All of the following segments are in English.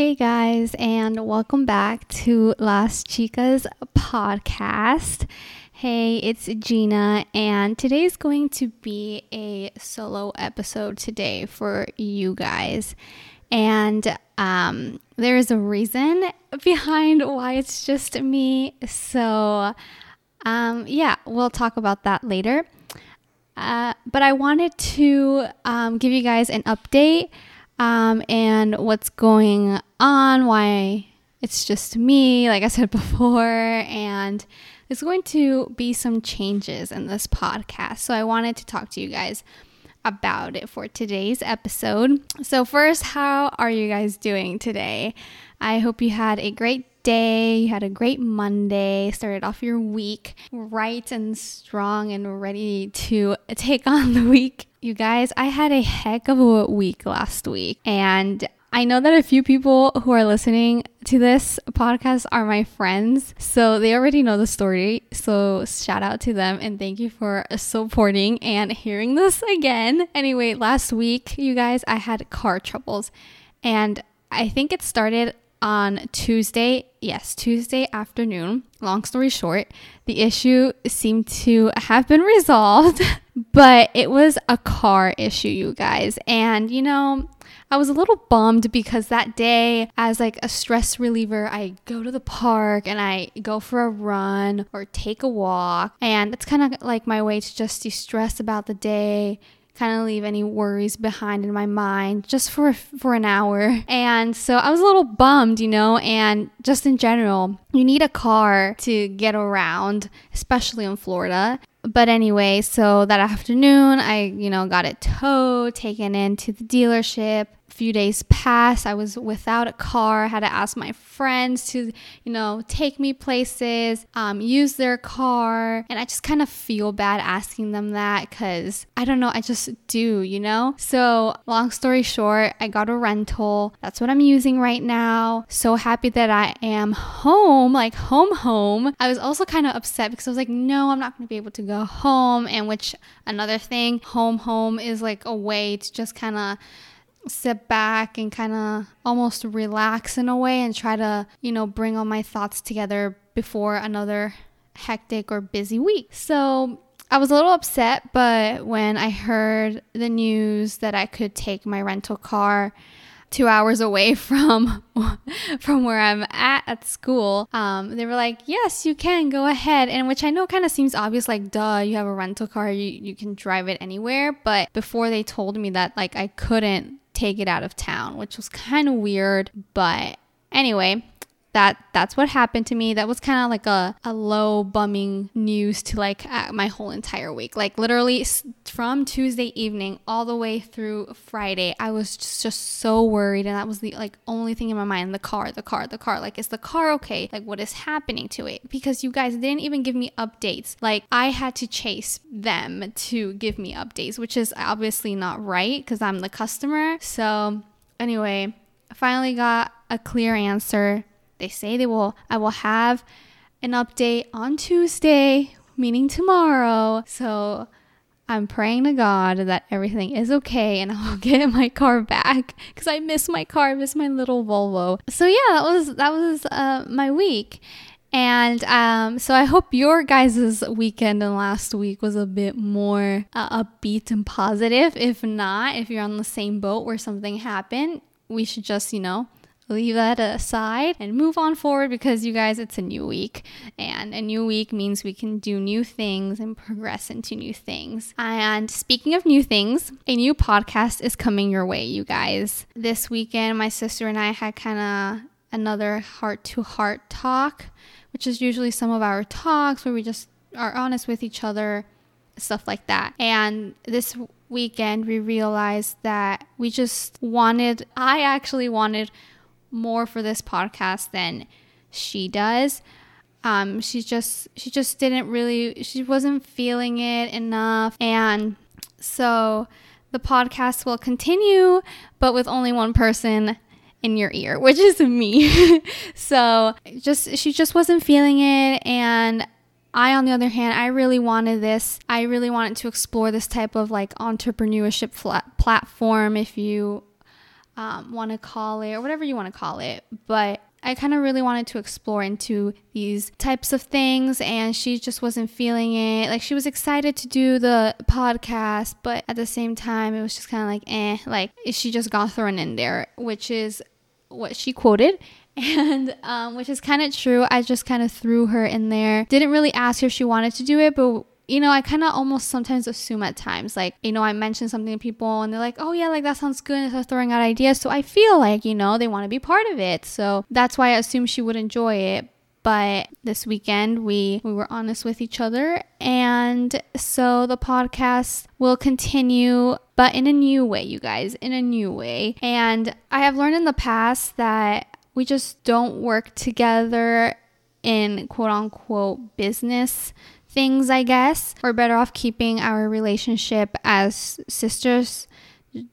Hey guys, and welcome back to Las Chicas podcast. Hey, it's Gina, and today's going to be a solo episode today for you guys. And um, there is a reason behind why it's just me. So, um, yeah, we'll talk about that later. Uh, but I wanted to um, give you guys an update um, and what's going on, why it's just me, like I said before, and there's going to be some changes in this podcast. So I wanted to talk to you guys about it for today's episode. So, first, how are you guys doing today? I hope you had a great day, you had a great Monday, started off your week right and strong and ready to take on the week you guys, I had a heck of a week last week, and I know that a few people who are listening to this podcast are my friends, so they already know the story. So, shout out to them and thank you for supporting and hearing this again. Anyway, last week, you guys, I had car troubles, and I think it started on Tuesday, yes, Tuesday afternoon. Long story short, the issue seemed to have been resolved, but it was a car issue, you guys. And you know, I was a little bummed because that day, as like a stress reliever, I go to the park and I go for a run or take a walk. And it's kind of like my way to just de stress about the day, kind of leave any worries behind in my mind just for for an hour. And so I was a little bummed, you know, and just in general, you need a car to get around, especially in Florida. But anyway, so that afternoon, I, you know, got it towed, taken into the dealership, few days passed. I was without a car. I had to ask my friends to, you know, take me places, um, use their car. And I just kind of feel bad asking them that because I don't know, I just do, you know? So, long story short, I got a rental. That's what I'm using right now. So happy that I am home, like home, home. I was also kind of upset because I was like, no, I'm not going to be able to go home. And which another thing, home, home is like a way to just kind of sit back and kind of almost relax in a way and try to, you know, bring all my thoughts together before another hectic or busy week. So I was a little upset, but when I heard the news that I could take my rental car two hours away from from where I'm at at school, um, they were like, "Yes, you can go ahead," and which I know kind of seems obvious, like, "Duh, you have a rental car, you you can drive it anywhere." But before they told me that, like, I couldn't take it out of town, which was kind of weird. But anyway, that that's what happened to me. That was kind of like a, a low bumming news to like uh, my whole entire week. Like literally from tuesday evening all the way through friday i was just, just so worried and that was the like only thing in my mind the car the car the car. Like is the car okay? Like what is happening to it? Because you guys didn't even give me updates. Like i had to chase them to give me updates which is obviously not right because i'm the customer. So anyway I finally got a clear answer they say they will I will have an update on Tuesday, meaning tomorrow. So I'm praying to God that everything is okay and I'll get my car back because I miss my car, I miss my little Volvo. So yeah, that was that was uh, my week. And um, so I hope your guys' weekend and last week was a bit more uh, upbeat and positive. If not, if you're on the same boat where something happened, we should just, you know, leave that aside and move on forward because you guys, it's a new week. And a new week means we can do new things and progress into new things. And speaking of new things, a new podcast is coming your way, you guys. This weekend, my sister and I had kind of another heart to heart talk, which is usually some of our talks where we just are honest with each other, stuff like that. And this weekend, we realized that we just wanted, I actually wanted more for this podcast than she does. Um, she just she just didn't really she wasn't feeling it enough, and so the podcast will continue, but with only one person in your ear, which is me. so just she just wasn't feeling it, and I, on the other hand, I really wanted this. I really wanted to explore this type of like entrepreneurship platform. If you um, want to call it or whatever you want to call it. But I kind of really wanted to explore into these types of things, and she just wasn't feeling it. Like, she was excited to do the podcast, but at the same time, it was just kind of like, eh, like, she just got thrown in there, which is what she quoted. And um, which is kind of true. I just kind of threw her in there. Didn't really ask if she wanted to do it, but you know, I kind of almost sometimes assume at times, like, you know, I mention something to people and they're like, oh, yeah, like that sounds good. And start throwing out ideas. So I feel like, you know, they want to be part of it. So that's why I assume she would enjoy it. But this weekend we we were honest with each other and so the podcast will continue but in a new way, you guys, in a new way. And I have learned in the past that we just don't work together in quote unquote business things, I guess. We're better off keeping our relationship as sisters,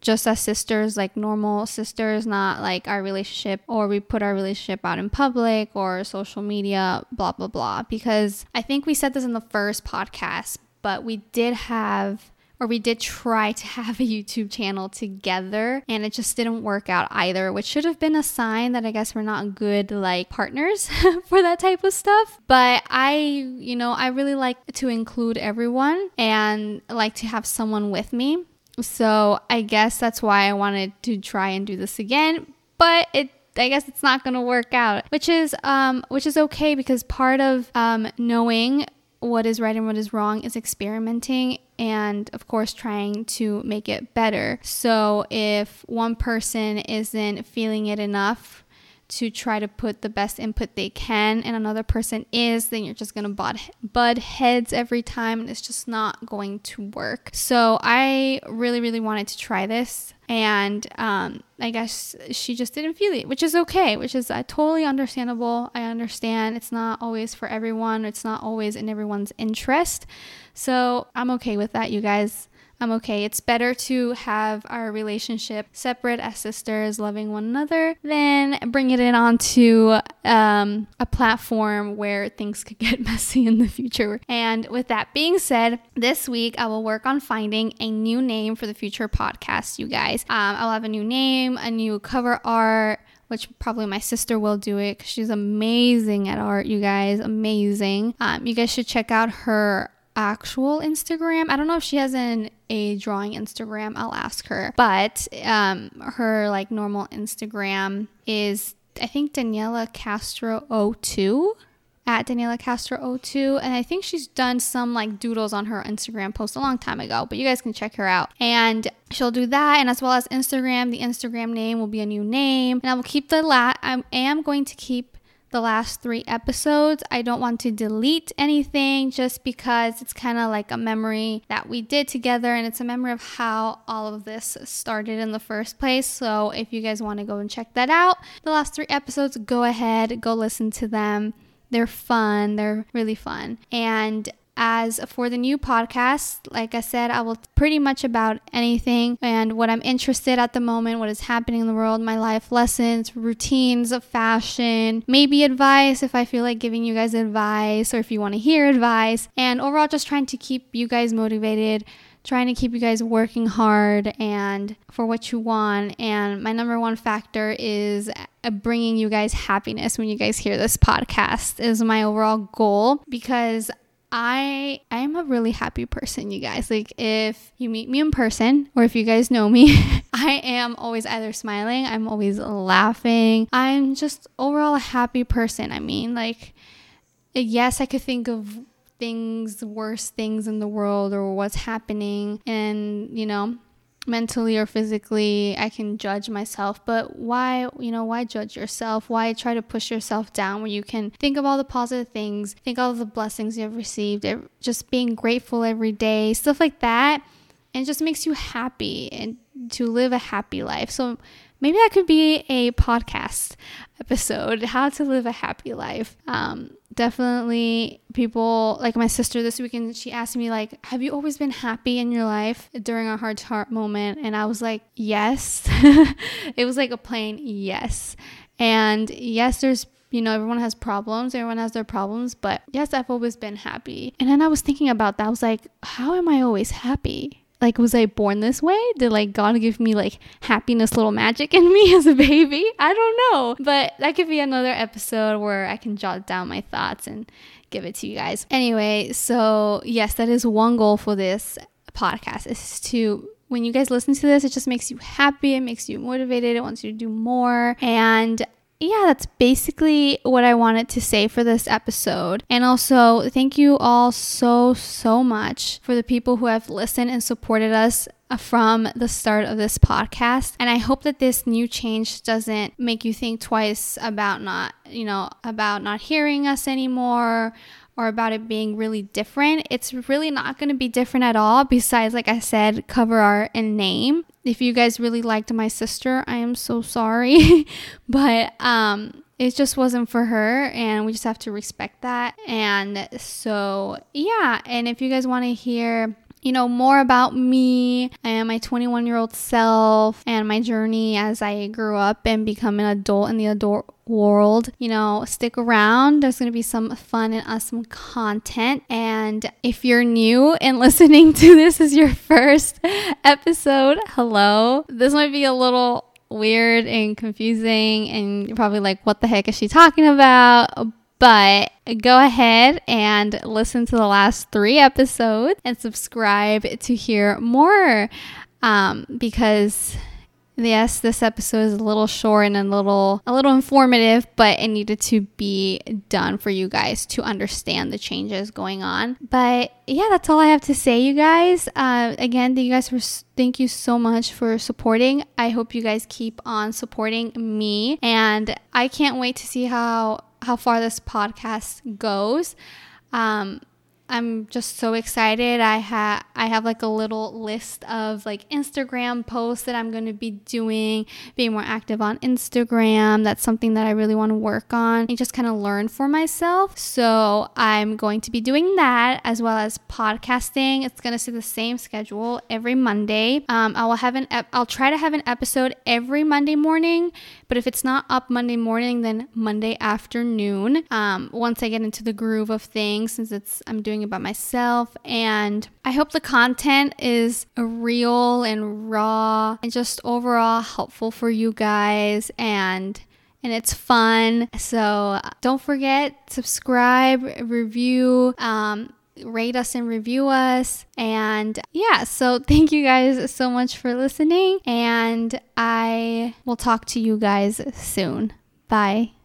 just as sisters, like normal sisters, not like our relationship, or we put our relationship out in public or social media, blah, blah, blah. Because I think we said this in the first podcast, but we did have or we did try to have a YouTube channel together and it just didn't work out either, which should have been a sign that I guess we're not good like partners for that type of stuff. But I, you know, I really like to include everyone and like to have someone with me. So I guess that's why I wanted to try and do this again. But it I guess it's not gonna work out, which is um, which is okay because part of um, knowing what is right and what is wrong is experimenting and of course trying to make it better. So if one person isn't feeling it enough to try to put the best input they can and another person is, then you're just gonna butt, bud heads every time and it's just not going to work. So I really, really wanted to try this and um, I guess she just didn't feel it, which is okay, which is uh, totally understandable. I understand it's not always for everyone, it's not always in everyone's interest. So I'm okay with that, you guys. I'm okay. It's better to have our relationship separate as sisters, loving one another, than bring it in onto um, a platform where things could get messy in the future. And with that being said, this week I will work on finding a new name for the future podcast, you guys. Um, I'll have a new name, a new cover art which probably my sister will do it because she's amazing at art, you guys. Amazing. Um, you guys should check out her actual Instagram. I don't know if she has an a drawing Instagram. I'll ask her. But um, her like normal Instagram is I think Daniela Castro 02 at Daniela Castro 02 and I think she's done some like doodles on her Instagram post a long time ago, but you guys can check her out. And she'll do that and as well as Instagram, the Instagram name will be a new name and I will keep the la I am going to keep the last three episodes. I don't want to delete anything just because it's kind of like a memory that we did together and it's a memory of how all of this started in the first place. So if you guys want to go and check that out, the last three episodes, go ahead, go listen to them. They're fun, they're really fun. And as for the new podcast, like I said, I will pretty much about anything and what I'm interested at the moment, what is happening in the world, my life lessons, routines of fashion, maybe advice if I feel like giving you guys advice or if you want to hear advice, and overall just trying to keep you guys motivated trying to keep you guys working hard and for what you want. And my number one factor is uh, bringing you guys happiness when you guys hear this podcast is my overall goal because I I am a really happy person, you guys. Like if you meet me in person or if you guys know me, I am always either smiling, I'm always laughing. I'm just overall a happy person. I mean, like yes, I could think of things, worse things in the world or what's happening and, you know, mentally or physically i can judge myself but why you know why judge yourself? Why try to push yourself down when you can think of all the positive things think of all the blessings you've received just being grateful every day stuff like that and just makes you happy and to live a happy life. So maybe that could be a podcast episode how to live a happy life. Um, definitely people like my sister this weekend she asked me like have you always been happy in your life? During a hard heart moment and i was like yes. It was like a plain yes. And yes there's you know everyone has problems everyone has their problems but yes i've always been happy. And then i was thinking about that i was like how am i always happy like was I born this way? Did like God give me like happiness little magic in me as a baby? I don't know. But that could be another episode where I can jot down my thoughts and give it to you guys. Anyway, so yes, that is one goal for this podcast is to when you guys listen to this, it just makes you happy, it makes you motivated, it wants you to do more. And yeah, that's basically what I wanted to say for this episode. And also, thank you all so, so much for the people who have listened and supported us from the start of this podcast. And I hope that this new change doesn't make you think twice about not, you know, about not hearing us anymore or about it being really different. It's really not going to be different at all, besides, like I said, cover art and name if you guys really liked my sister, I am so sorry. but um it just wasn't for her and we just have to respect that. And so, yeah, and if you guys want to hear you know, more about me and my 21 year old self and my journey as I grew up and become an adult in the adult world. You know, stick around. There's going to be some fun and awesome content. And if you're new and listening to this is your first episode, hello. This might be a little weird and confusing and you're probably like what the heck is she talking about but go ahead and listen to the last three episodes and subscribe to hear more um, because yes this episode is a little short and a little a little informative but it needed to be done for you guys to understand the changes going on. But yeah that's all i have to say you guys. Uh, again thank you guys for thank you so much for supporting. I hope you guys keep on supporting me and i can't wait to see how how far this podcast goes. Um, I'm just so excited. I have I have like a little list of like Instagram posts that I'm going to be doing, being more active on Instagram. That's something that I really want to work on and just kind of learn for myself. So, I'm going to be doing that as well as podcasting. It's going to stay the same schedule every Monday. Um, I will have an ep- I'll try to have an episode every Monday morning, but if it's not up Monday morning, then Monday afternoon. Um, once I get into the groove of things since it's I'm doing about myself. And I hope the content is real and raw and just overall helpful for you guys and and it's fun. So don't forget subscribe, review, um, rate us and review us. And yeah, so thank you guys so much for listening. And I will talk to you guys soon. Bye.